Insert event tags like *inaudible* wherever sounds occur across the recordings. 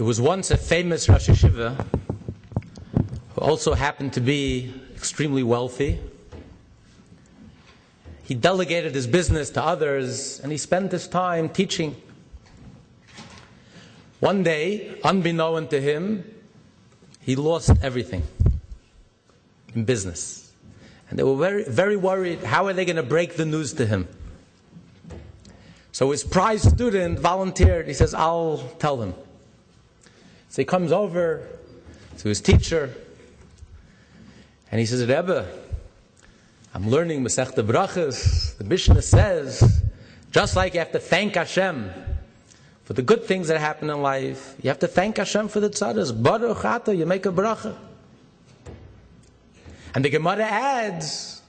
There was once a famous Rosh Yeshiva who also happened to be extremely wealthy. He delegated his business to others and he spent his time teaching. One day, unbeknown to him, he lost everything in business. And they were very, very worried how are they going to break the news to him? So his prize student volunteered. He says, I'll tell him. So he comes over to his teacher and he says, Rebbe, I'm learning Masechta Brachas. The Mishnah says, just like you have to thank Hashem for the good things that happen in life, you have to thank Hashem for the tzaddis. Baruch Ata, you make a bracha. And the Gemara adds,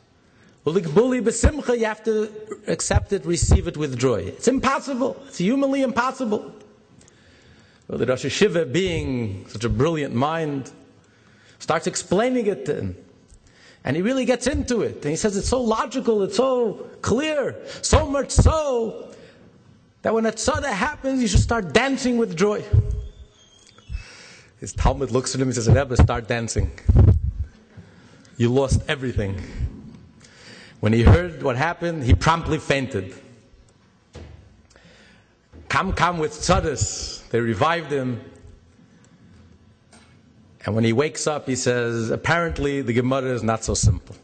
besimcha, you have to accept it, receive it with joy. It's impossible. It's humanly impossible. The Rosh Yeshiva, being such a brilliant mind, starts explaining it to him. And he really gets into it. And he says it's so logical, it's so clear, so much so that when a tzada happens, you should start dancing with joy. His talmid looks at him and says, Rebbe, start dancing. You lost everything. When he heard what happened, he promptly fainted. Come, come with tzaddas. They revived him. And when he wakes up, he says, apparently the Gemara is not so simple.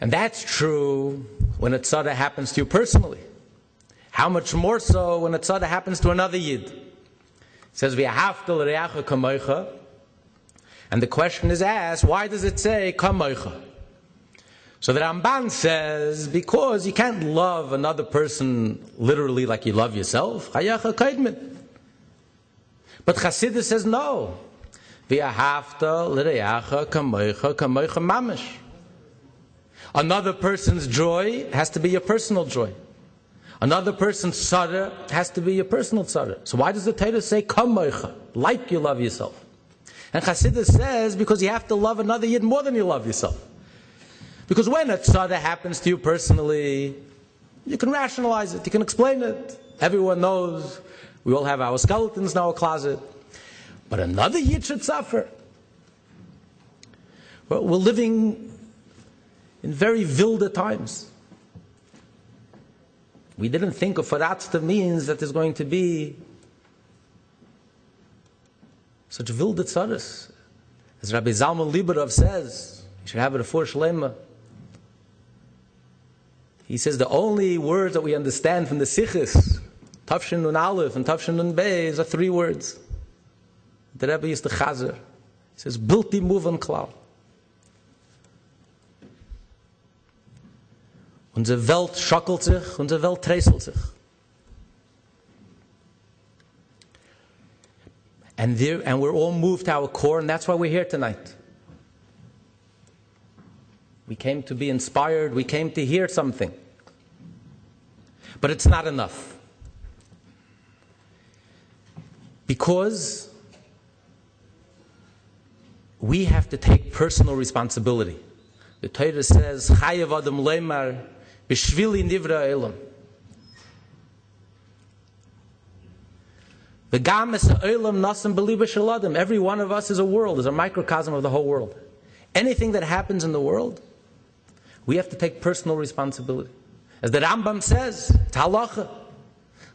And that's true when a tzada happens to you personally. How much more so when a tzada happens to another yid? It says, V'ahavta l'reacha kamoicha. And the question is asked, why does it say kamoicha? So the Ramban says, because you can't love another person literally like you love yourself. But Chassidus says no. Another person's joy has to be your personal joy. Another person's tzara has to be your personal tzara. So why does the Torah say kamoicha, like you love yourself? And Chassidus says because you have to love another yid more than you love yourself. Because when a tzada happens to you personally, you can rationalize it, you can explain it. Everyone knows we all have our skeletons in our closet. But another yid should suffer. Well, we're living in very wilde times. We didn't think of Faratzta means that there's going to be such wilde tzaddis. As Rabbi Zalman Liberov says, you should have it for Shlema. He says the only words that we understand from the Sikhs, Tav Shin Nun Aleph and Tav Shin Nun Beis, are three words. The Rebbe used to chazer. He says, Bilti Muvan Klal. Unsere Welt schockelt sich, unsere Welt treiselt sich. And, there, and we're all moved to our core, and that's why we're here tonight. We came to be inspired. We came to hear something. But it's not enough. Because we have to take personal responsibility. The Torah says, Chayav Adam Leimar, Bishvili Nivra Elam. The Gamas Elam Nasim Believer Shaladim. Every one of us is a world, is a microcosm of the whole world. Anything that happens in the world we have to take personal responsibility. As the Rambam says, it's halacha.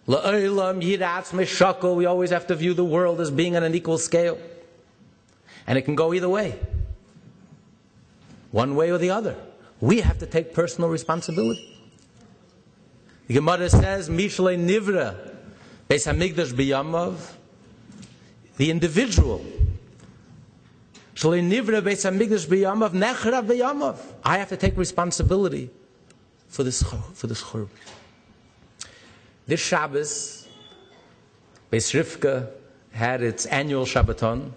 We always have to view the world as being on an equal scale. And it can go either way. One way or the other. We have to take personal responsibility. The Gemara says, Mishle Nivra, Beis Hamikdash B'Yamav, the individual I have to take responsibility for this for this churb. This Shabbos, Beis Rivka had its annual Shabbaton.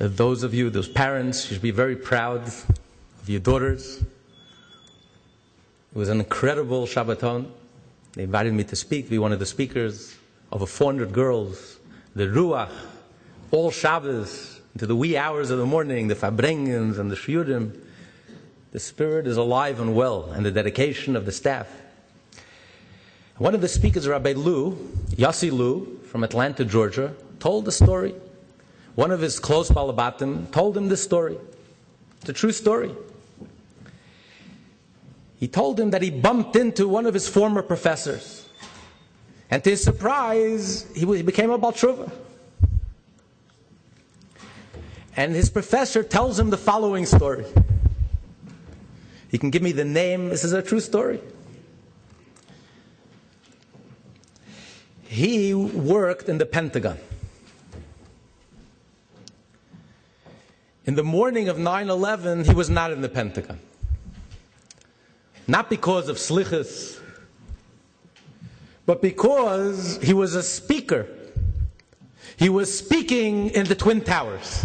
Uh, those of you, those parents, should be very proud of your daughters. It was an incredible Shabbaton. They invited me to speak, be one of the speakers. Over 400 girls. The Ruach all Shabbos, into the wee hours of the morning, the Farbrengens and the Shiurim, the spirit is alive and well, and the dedication of the staff. One of the speakers, Rabbi New, Yossi New, from Atlanta, Georgia, told the story. One of his close balabatim told him this story. It's a true story. He told him that he bumped into one of his former professors. And to his surprise, he became a Baal Teshuva. And his professor tells him the following story. He can give me the name. This is a true story. He worked in the Pentagon. In the morning of 9 11, he was not in the Pentagon. Not because of slichus, but because he was a speaker. He was speaking in the Twin Towers.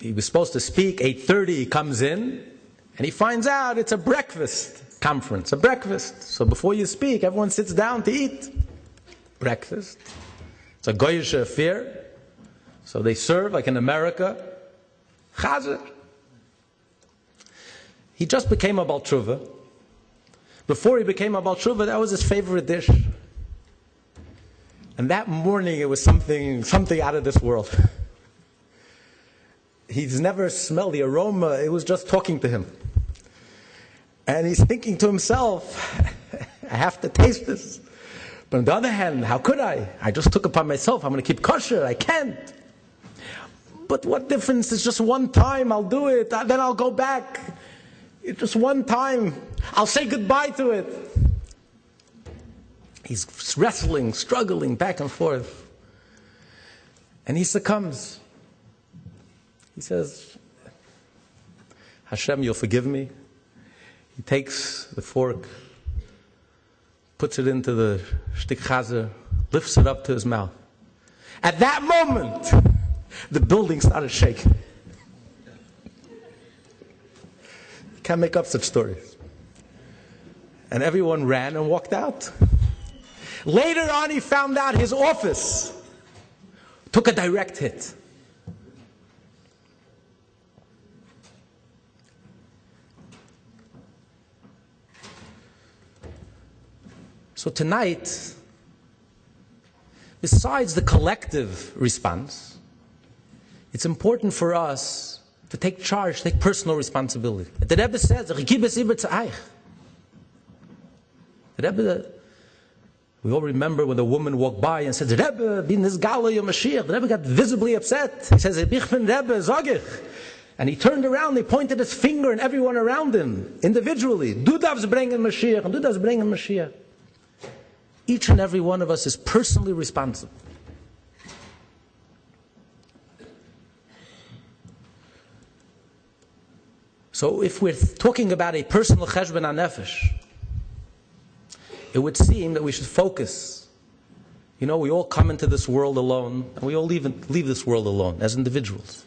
He was supposed to speak 8:30 he comes in and he finds out it's a breakfast conference, a breakfast. So before you speak, everyone sits down to eat breakfast. It's a goyish affair. So they serve, like in America, chazer. He just became a Baal Teshuva. Before he became a Baal Teshuva, that was his favorite dish. And that morning, it was something, something out of this world. He's never smelled the aroma, it was just talking to him. And he's thinking to himself, *laughs* I have to taste this. But on the other hand, how could I? I just took upon myself. I'm going to keep kosher. I can't. But what difference? It's just one time. I'll do it. Then I'll go back. It's just one time. I'll say goodbye to it. He's wrestling, struggling back and forth. And he succumbs. He says, Hashem, you'll forgive me. He takes the fork, puts it into the shtik chazer, lifts it up to his mouth. At that moment, the building started shaking. You can't make up such stories. And everyone ran and walked out. Later on, he found out his office took a direct hit. So tonight, besides the collective response, it's important for us to take charge, take personal responsibility. The Rebbe says, the Rebbe, we all remember when the woman walked by and said, the Rebbe, bin this your Mashiach. The Rebbe got visibly upset. He says, Ich bin Rebbe, sag ich. And he turned around, he pointed his finger and everyone around him, individually. Du darfst bringen Mashiach, and du darfst bringen Mashiach each and every one of us is personally responsible. So if we're talking about a personal cheshbon nefesh, it would seem that we should focus. You know, we all come into this world alone, and we all leave, leave this world alone as individuals.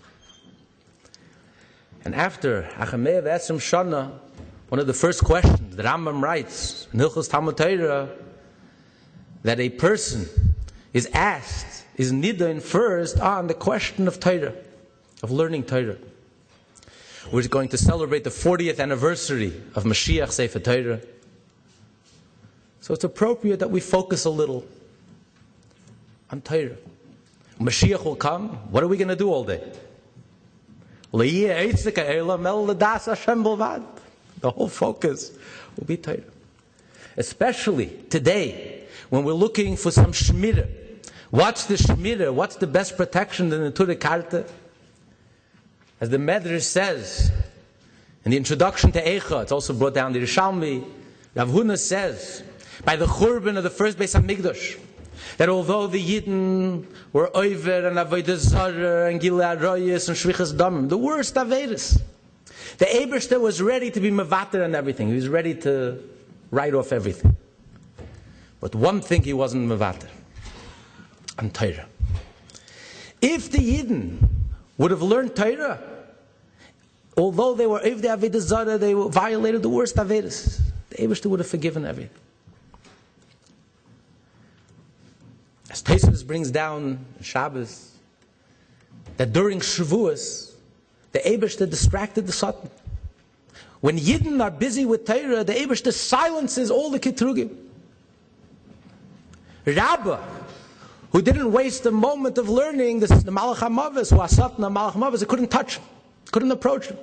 And after Achamev Esrim Shana, one of the first questions the Rambam writes in Hilchos Talmud Torah that a person is asked, is nidain first on the question of Torah, of learning Torah. We're going to celebrate the 40th anniversary of Mashiach Sefer Torah. So it's appropriate that we focus a little on Torah. Mashiach will come. What are we going to do all day? The whole focus will be Torah. Especially today, when we're looking for some shmira. What's the shmira? What's the best protection in the Turek Karta? As the Medrash says, in the introduction to Eicha, it's also brought down the Yerushalmi, Rav Huna says, by the Churban of the first base of that although the Yidden were Oiver and Avodah Zarah and Gilui Arayos and Shfichas Damim, the worst Averis, the Eberster was ready to be Mavater and everything. He was ready to write off everything. But one thing he wasn't mevater, on Torah. If the Yidden would have learned Torah, although they were if the Avodah Zarah, they violated the worst Avedis. The Abishter would have forgiven everything. As Tosfos brings down Shabbos, that during Shavuos, the Abishter distracted the Satan. When Yidden are busy with Torah, the Ebershter silences all the Kitrugim. Rabbah, who didn't waste a moment of learning, this is the Malach HaMavis, who Asatna Malach HaMavis, couldn't touch him, couldn't approach him.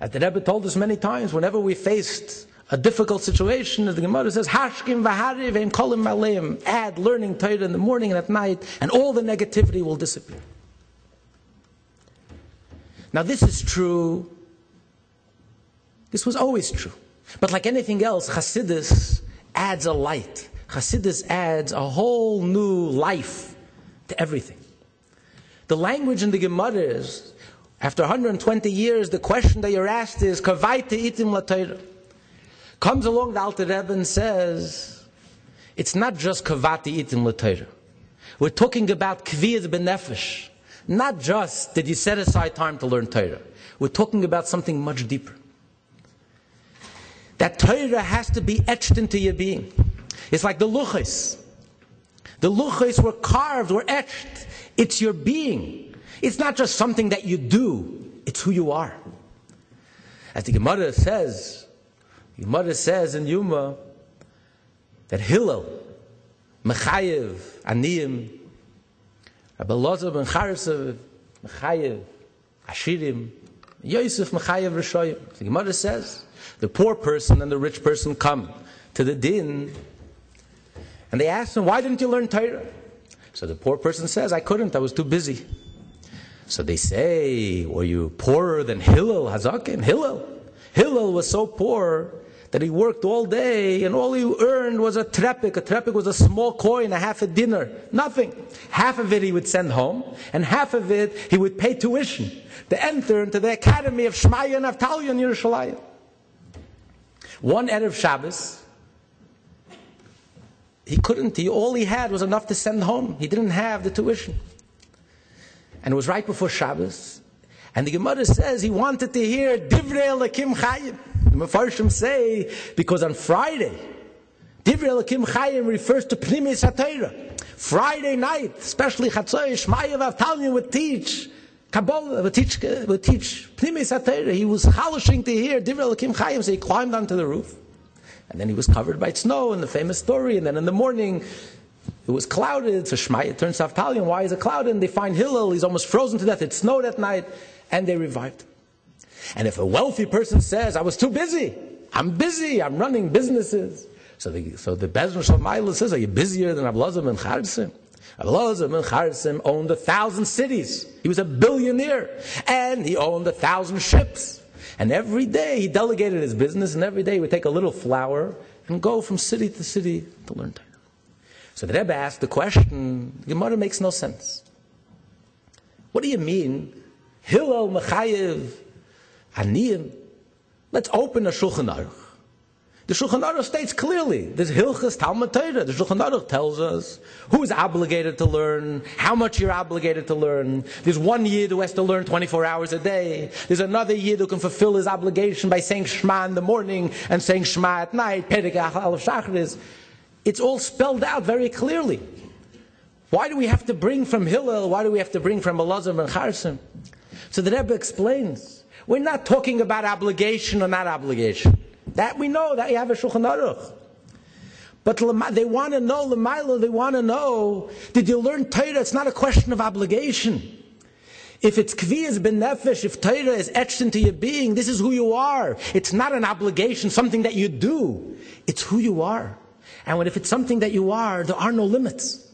As the Rebbe told us many times, whenever we faced a difficult situation, as the Gemara says, Hashkim v'hari v'im kolim maleim, add learning Torah in the morning and at night, and all the negativity will disappear. Now this is true, this was always true. But like anything else, Hasidus adds a light. Hasidus adds a whole new life to everything. The language in the Gemara is, after 120 years, the question that you're asked is, Kavaita itim la Comes along the Alter Rebbe and says, it's not just kavati itim la We're talking about kviyat benefesh. Not just did you set aside time to learn Torah. We're talking about something much deeper. That Torah has to be etched into your being. It's like the luchas. The luchas were carved, were etched. It's your being. It's not just something that you do, it's who you are. As the Gemara says, the Gemara says in Yuma that Hillel, Mechayev, Aniyim, Rabbi Lozav ben Charasav, Mechayev, Ashirim, Yosef Mechayev Rishoyim. The Gemara says, the poor person and the rich person come to the din, and they asked him, why didn't you learn Torah? So the poor person says, I couldn't, I was too busy. So they say, were you poorer than Hillel Hazakim? Hillel. Hillel was so poor that he worked all day and all he earned was a trepik. A trepik was a small coin, a half a dinar. Nothing. Half of it he would send home, and half of it he would pay tuition to enter into the academy of Shmaya and Avtalion in Yerushalayim. One Erev Shabbos, he couldn't, he, all he had was enough to send home. He didn't have the tuition. And it was right before Shabbos. And the Gemara says he wanted to hear Divrei Elokim Chayim. The Mefarshim say, because on Friday, Divrei Elokim Chayim refers to Pnimiyus HaTorah. Friday night, especially Chatzoy, Shmayev Avtalion would teach Kabbalah, would teach, would teach Pnimiyus HaTorah. He was halishing to hear Divrei Elokim Chayim, so he climbed onto the roof. And then he was covered by snow in the famous story. And then in the morning, it was clouded. So Shmaya turns to Avtalion. Why is it clouded? And they find Hillel. He's almost frozen to death. It snowed at night. And they revived him. And if a wealthy person says, I was too busy, I'm busy, I'm running businesses. So the, so the Bezran Shalmaila says, Are you busier than Ablazim and Charsim? Ablazim and Charsim owned a thousand cities. He was a billionaire. And he owned a thousand ships. And every day he delegated his business, and every day he would take a little flour and go from city to city to learn Torah. So the Rebbe asked the question, the Gemara makes no sense. What do you mean? Hillel Mechayev Aniyim. Let's open a Shulchan Aruch. The Shulchan Aruch states clearly, there's Hilchas Talmud Torah. The Shulchan Aruch tells us who is obligated to learn, how much you're obligated to learn. There's one Yid who has to learn 24 hours a day. There's another Yid who can fulfill his obligation by saying Shema in the morning and saying Shema at night, Perek Aleph Shachris. It's all spelled out very clearly. Why do we have to bring from Hillel? Why do we have to bring from Elazar and Charsim? So the Rebbe explains we're not talking about obligation or not obligation. That we know that you have a Shulchan Aruch. But they want to know, Lamaila, they want to know, did you learn Torah? It's not a question of obligation. If it's kviyas ben nefesh, if Torah is etched into your being, this is who you are. It's not an obligation, something that you do. It's who you are. And when if it's something that you are, there are no limits.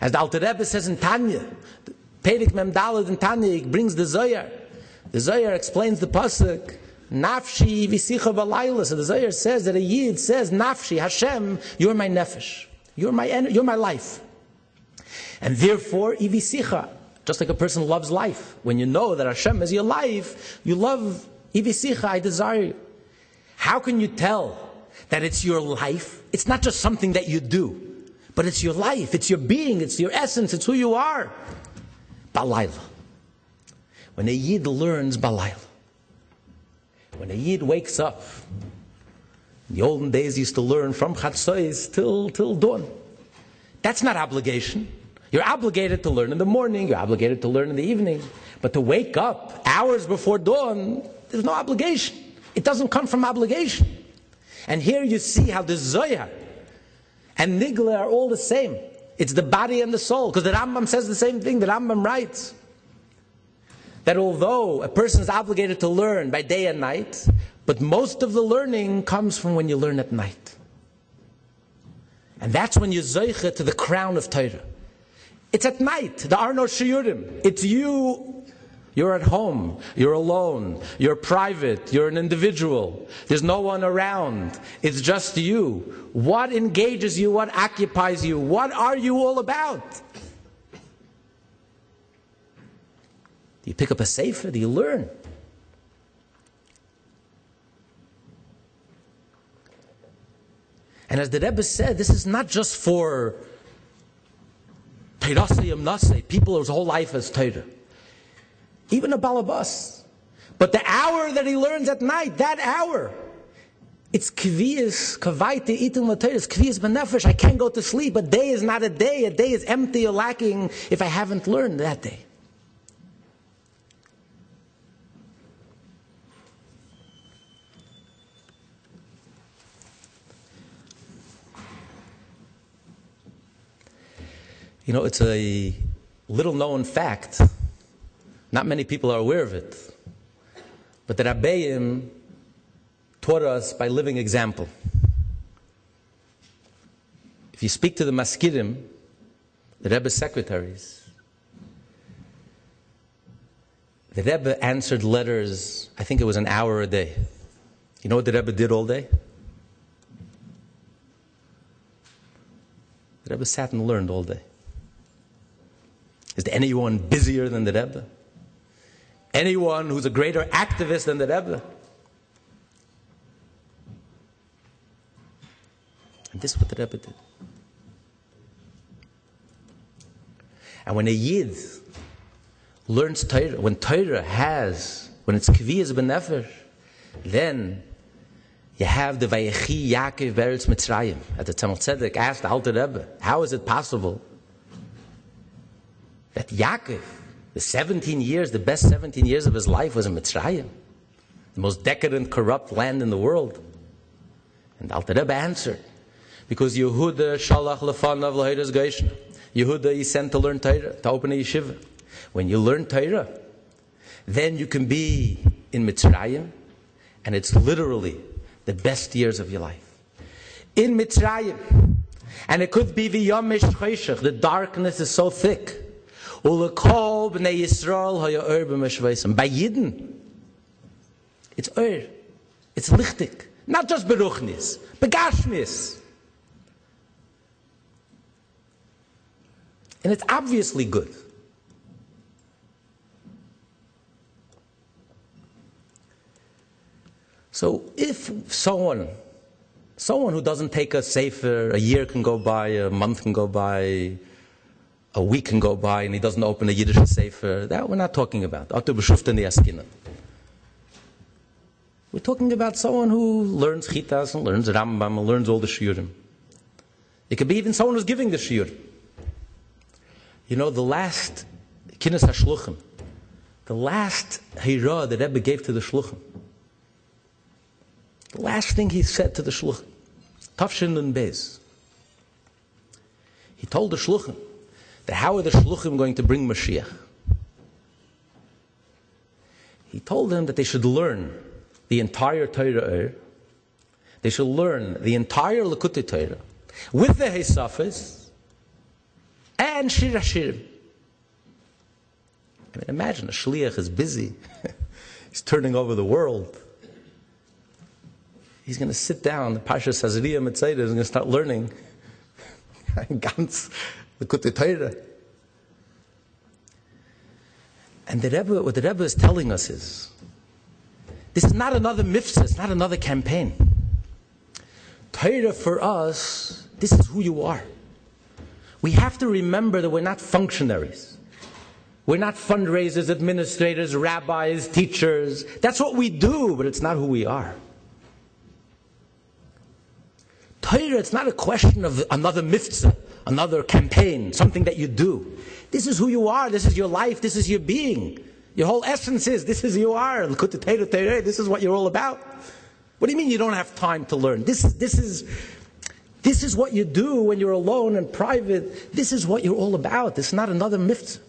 As the Alter Rebbe says in Tanya, Perik Mem Dalad in Tanya brings the Zohar. The Zohar explains the pasuk, Nafshi visicha balayla. So the Zohar says that a Yid says, Nafshi, Hashem, you're my nefesh. You're my, you're my life. And therefore, ivisicha, just like a person loves life. When you know that Hashem is your life, you love ivisicha, I desire you. How can you tell that it's your life? It's not just something that you do, but it's your life, it's your being, it's your essence, it's who you are. Balayla. When a Yid learns Balayla, when a Yid wakes up, in the olden days used to learn from Chatzos till, till dawn. That's not obligation. You're obligated to learn in the morning, you're obligated to learn in the evening. But to wake up hours before dawn, There's no obligation. It doesn't come from obligation. And here you see how the Zohar and Nigla are all the same. It's the body and the soul. Because the Rambam says the same thing. The Rambam writes that although a person is obligated to learn by day and night, but most of the learning comes from when you learn at night. And that's when you zeicha to the crown of Torah. It's at night. There are no shiurim. It's you. You're at home. You're alone. You're private. You're an individual. There's no one around. It's just you. What engages you? What occupies you? What are you all about? Do you pick up a sefer? You learn? And as the Rebbe said, this is not just for people whose whole life is Torah. Even a balabas. But the hour that he learns at night, that hour, it's kviyas, kavaite, eating materis, kviyas benefesh. I can't go to sleep. A day is not a day. A day is empty or lacking if I haven't learned that day. You know, it's a little known fact. Not many people are aware of it. But the Rabbeim taught us by living example. If you speak to the Mazkirim, the Rebbe's secretaries, the Rebbe answered letters, I think it was an hour a day. You know what the Rebbe did all day? The Rebbe sat and learned all day. Is there anyone busier than the Rebbe? Anyone who's a greater activist than the Rebbe? And this is what the Rebbe did. And when a Yid learns Torah, when Torah has, when it's Kviyas Benefesh, then you have the Vayechi Yaakov Beretz Mitzrayim. At the Tzemach Tzedek asked the Alter Rebbe, how is it possible that Yaakov, the 17 years, the best 17 years of his life was in Mitzrayim, the most decadent, corrupt land in the world. And Alter Rebbe answered, because Yehuda shalach lefanav laheiras geishna. Yehuda he sent to learn Torah, to open a yeshiva. When you learn Torah, then you can be in Mitzrayim, and it's literally the best years of your life. In Mitzrayim, and it could be the Cheshach, the darkness is so thick. Ulekol b'nei Yisrael haya ur b'meshveisim. By Yidden, it's ur. It's lichtig. Not just beruchnis, begashmis. And it's obviously good. So if someone, someone who doesn't take a safer, a year can go by, a month can go by, a week can go by and he doesn't open a Yiddish Sefer. That we're not talking about. We're talking about someone who learns Chitas and learns Rambam and learns all the Shiurim. It could be even someone who's giving the Shiur. You know, the last Kinnis HaShluchim, the last Hira that Rebbe gave to the Shluchim, the last thing he said to the Shluchim, Tafshin and Bez, he told the Shluchim, how are the shluchim going to bring Mashiach? He told them that they should learn the entire Torah. They should learn the entire Likutei Torah with the Hesafis and Shir Hashirim. I mean, imagine a shliach is busy. *laughs* He's turning over the world. He's going to sit down. The Pasha Sazriya Mitzayda is going to start learning. *laughs* Ganz Likutei Torah. And the Rebbe, what the Rebbe is telling us is, this is not another mitzvah, it's not another campaign. Torah for us, this is who you are. We have to remember that we're not functionaries. We're not fundraisers, administrators, rabbis, teachers. That's what we do, but it's not who we are. Torah, it's not a question of another mitzvah another campaign, something that you do. This is who you are, this is your life, this is your being. Your whole essence is this is you are. This is what you're all about. What do you mean you don't have time to learn? This, this, is, this is what you do when you're alone and private. This is what you're all about. It's not another myth.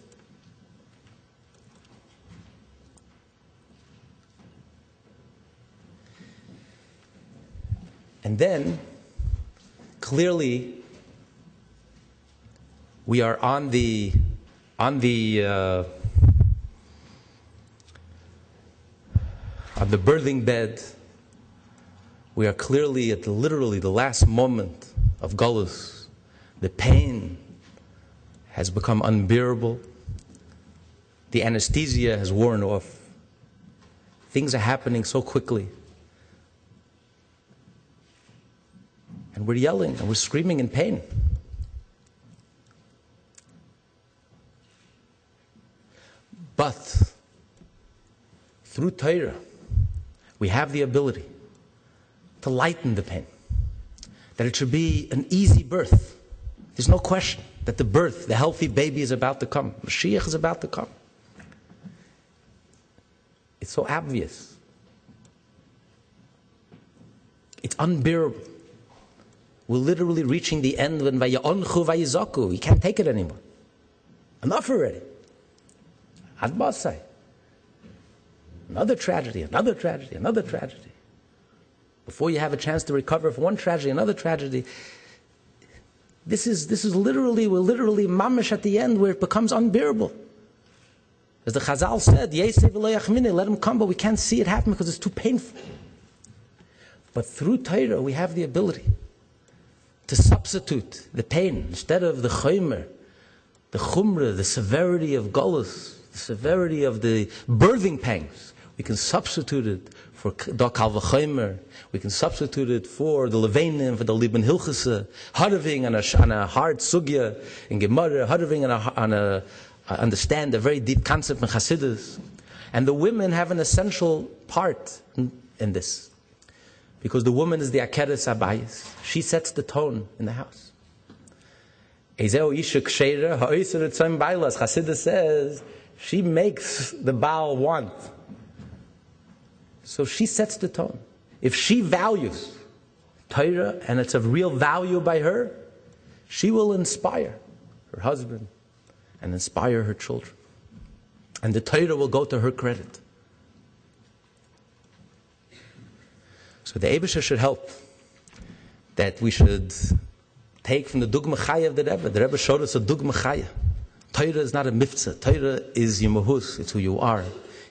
And then, clearly, we are on the on the uh, on the birthing bed. We are clearly at literally the last moment of Gullus. The pain has become unbearable. The anesthesia has worn off. Things are happening so quickly. And we're yelling and we're screaming in pain. But through Torah, we have the ability to lighten the pain. That it should be an easy birth. There's no question that the birth, the healthy baby is about to come. Mashiach is about to come. It's so obvious. It's unbearable. We're literally reaching the end when. We can't take it anymore. Enough already. Another tragedy, another tragedy, another tragedy. Before you have a chance to recover from one tragedy, another tragedy. This is, this is literally, we're literally mamish at the end where it becomes unbearable. As the Chazal said, let him come, but we can't see it happen because it's too painful. But through Torah, we have the ability to substitute the pain instead of the chaymer, the chumrah, the severity of the severity of the birthing pangs. We can substitute it for Dokal V'chaymer. We can substitute it for the Levanim, for the Liban Hilchese, Harving on a, on a hard sugya in Gemara, Harving on a, on a uh, understand a very deep concept in Hasidus. And the women have an essential part in, in this. Because the woman is the Akeres Abayis. She sets the tone in the house. Hasidus says, she makes the Baal want. So she sets the tone. If she values Torah and it's of real value by her, she will inspire her husband and inspire her children. And the Torah will go to her credit. So the Abisha should help that we should take from the Dugma Chaya of the Rebbe. The Rebbe showed us a Dugma Chaya. Torah is not a mitzvah. Torah is Yemahus. It's who you are.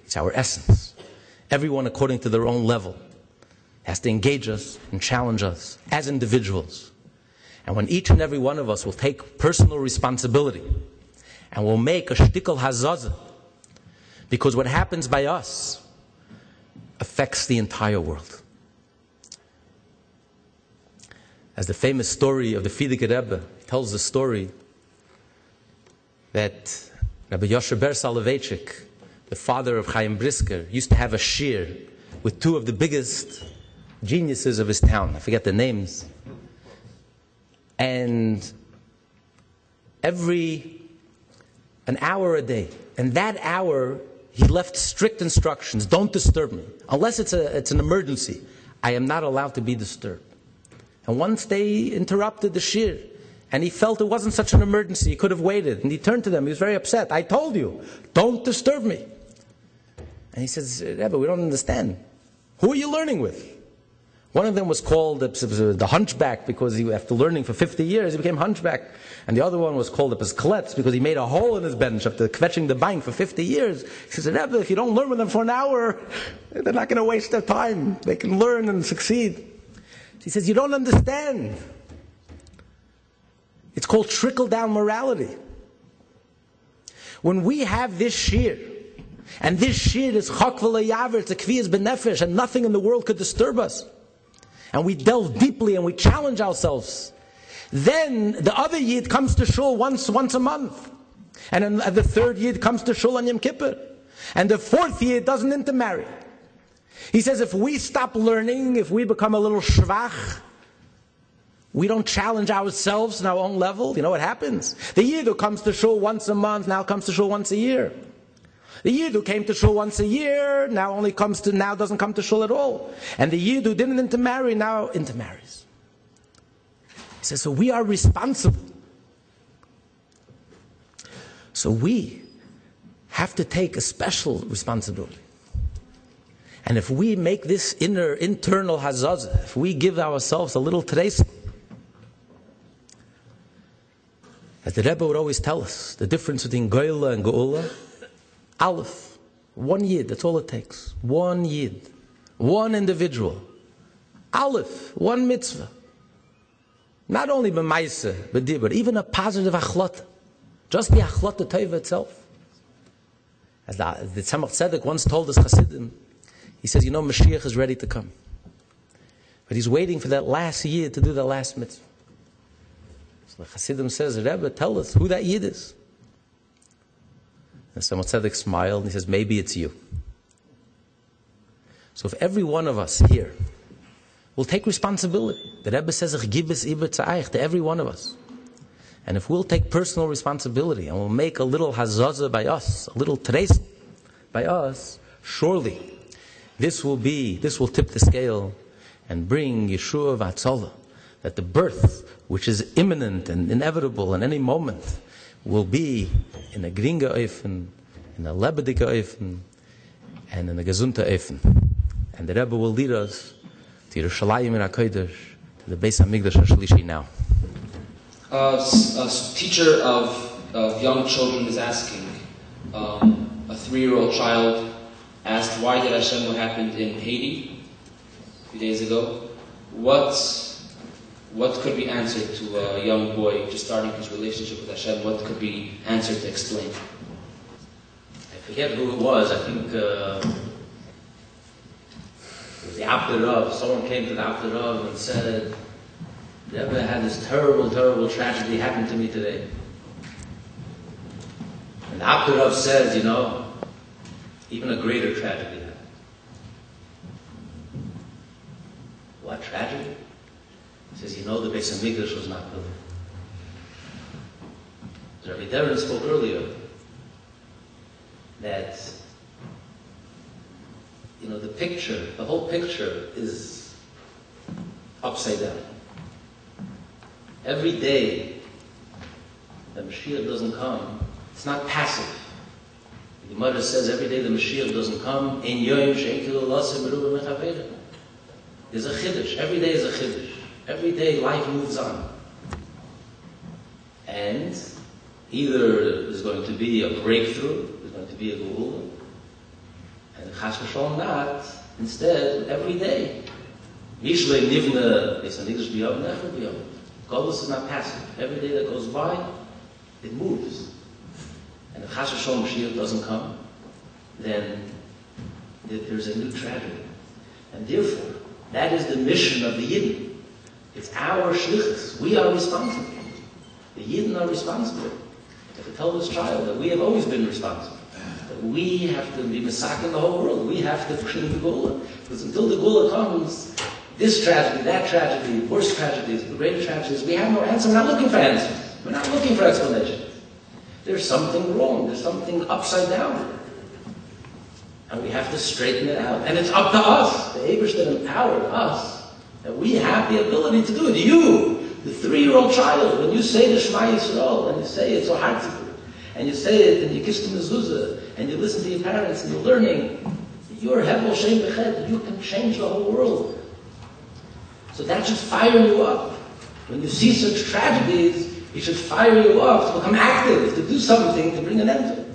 It's our essence. Everyone according to their own level has to engage us and challenge us as individuals. And when each and every one of us will take personal responsibility and will make a shtickle hazazah, because what happens by us affects the entire world. As the famous story of the Frierdiker Rebbe tells the story that Rabbi Yoshe Ber Soloveitchik, the father of Chaim Brisker, used to have a shir with two of the biggest geniuses of his town. I forget the names. And every an hour a day, and that hour he left strict instructions: don't disturb me unless it's a it's an emergency. I am not allowed to be disturbed. And once they interrupted the shir, and he felt it wasn't such an emergency. He could have waited. And he turned to them. He was very upset. I told you, don't disturb me. And he says, Rebbe, we don't understand. Who are you learning with? One of them was called the hunchback because he, after learning for 50 years, he became hunchback. And the other one was called the Kletz because he made a hole in his bench after kvetching the bank for 50 years. He says, Rebbe, if you don't learn with them for an hour, they're not going to waste their time. They can learn and succeed. He says, you don't understand. It's called trickle down morality. When we have this shear, and this shear is chakvala yaver, it's a kviyas benefesh, and nothing in the world could disturb us, and we delve deeply and we challenge ourselves, then the other yid comes to shul once, once a month. And then the third yid comes to shul on Yom Kippur. And the fourth yid doesn't intermarry. He says if we stop learning, if we become a little shvach, we don't challenge ourselves in our own level. You know what happens? The Yid who comes to shul once a month now comes to shul once a year. The Yid who came to shul once a year now only comes to now doesn't come to shul at all, and the Yid who didn't intermarry now intermarries. He says, so we are responsible. So we have to take a special responsibility. And if we make this inner, internal hazazah, if we give ourselves a little trace, as the Rebbe would always tell us, the difference between Goyla and Geula, Aleph, one yid, that's all it takes. One yid, one individual. Aleph, one mitzvah. Not only b'maisa, but even a positive achlata. Just the achlata teva itself. As the, the Tzemach Tzedek once told us Chassidim, he says, you know, Mashiach is ready to come. But he's waiting for that last yid to do the last mitzvah. So the Chassidim says, Rebbe, tell us who that yid is. And Tzemach Tzedek smiled and he says, maybe it's you. So if every one of us here will take responsibility, the Rebbe says, to every one of us. And if we'll take personal responsibility and we'll make a little hazazah by us, a little tres by us, surely this will be, this will tip the scale and bring Yeshua Vatzola, that the birth, which is imminent and inevitable in any moment, will be in a Gringa Eifen, in a Lebedika Eifen, and in a Gesunta Eifen. And the Rebbe will lead us to Yerushalayim in HaKodesh, to the Beis HaMikdash HaShlishi now. Uh, a teacher of, of young children is asking, um, a three-year-old child asked why did Hashem what happened in Haiti a few days ago. What, what could be answered to a young boy just starting his relationship with Hashem? What could be answered to explain? I forget who it was. I think uh, it was the Abder Rav. Someone came to the Abder Rav and said, Rebbe had this terrible, terrible tragedy happen to me today. And the Abder Rav says, you know, even a greater tragedy happened. What tragedy? Says, you know, the Beis Hamikdash was not built. Rabbi Derin spoke earlier that you know the picture, the whole picture is upside down. Every day the Mashiach doesn't come, it's not passive. The Gemara says every day the Mashiach doesn't come, in Yom There's a chiddush. Every day is a chiddush. Every day life moves on. And either there's going to be a breakthrough, there's going to be a geula, and chas v'shalom not. Instead, every day, Mishle nivna is an English biyom, never biyom. Godless is not passive. Every day that goes by, it moves. And if Chas V'Shalom Mashiach doesn't come, then there's a new tragedy. And therefore, that is the mission of the Yidden. It's our shlichus. We are responsible. The Yidden are responsible. To tell this child that we have always been responsible. That we have to be Masak in the whole world. We have to bring the Geula. Because until the Geula comes, this tragedy, that tragedy, worse tragedies, the greater tragedies, we have no answer. We're not looking for answers. We're not looking for explanations. There's something wrong. There's something upside down. And we have to straighten it out. And it's up to us. The Abraham empowered us. That we have the ability to do it. You, the three-year-old child, when you say the Shema Yisrael, and you say it so hard to do, and you say it, and you kiss the mezuzah, and you listen to your parents, and you're learning, you're Hebel Shem Bechet, you can change the whole world. So that should fire you up. When you see such tragedies, it should fire you up to become active, to do something, to bring an end to it.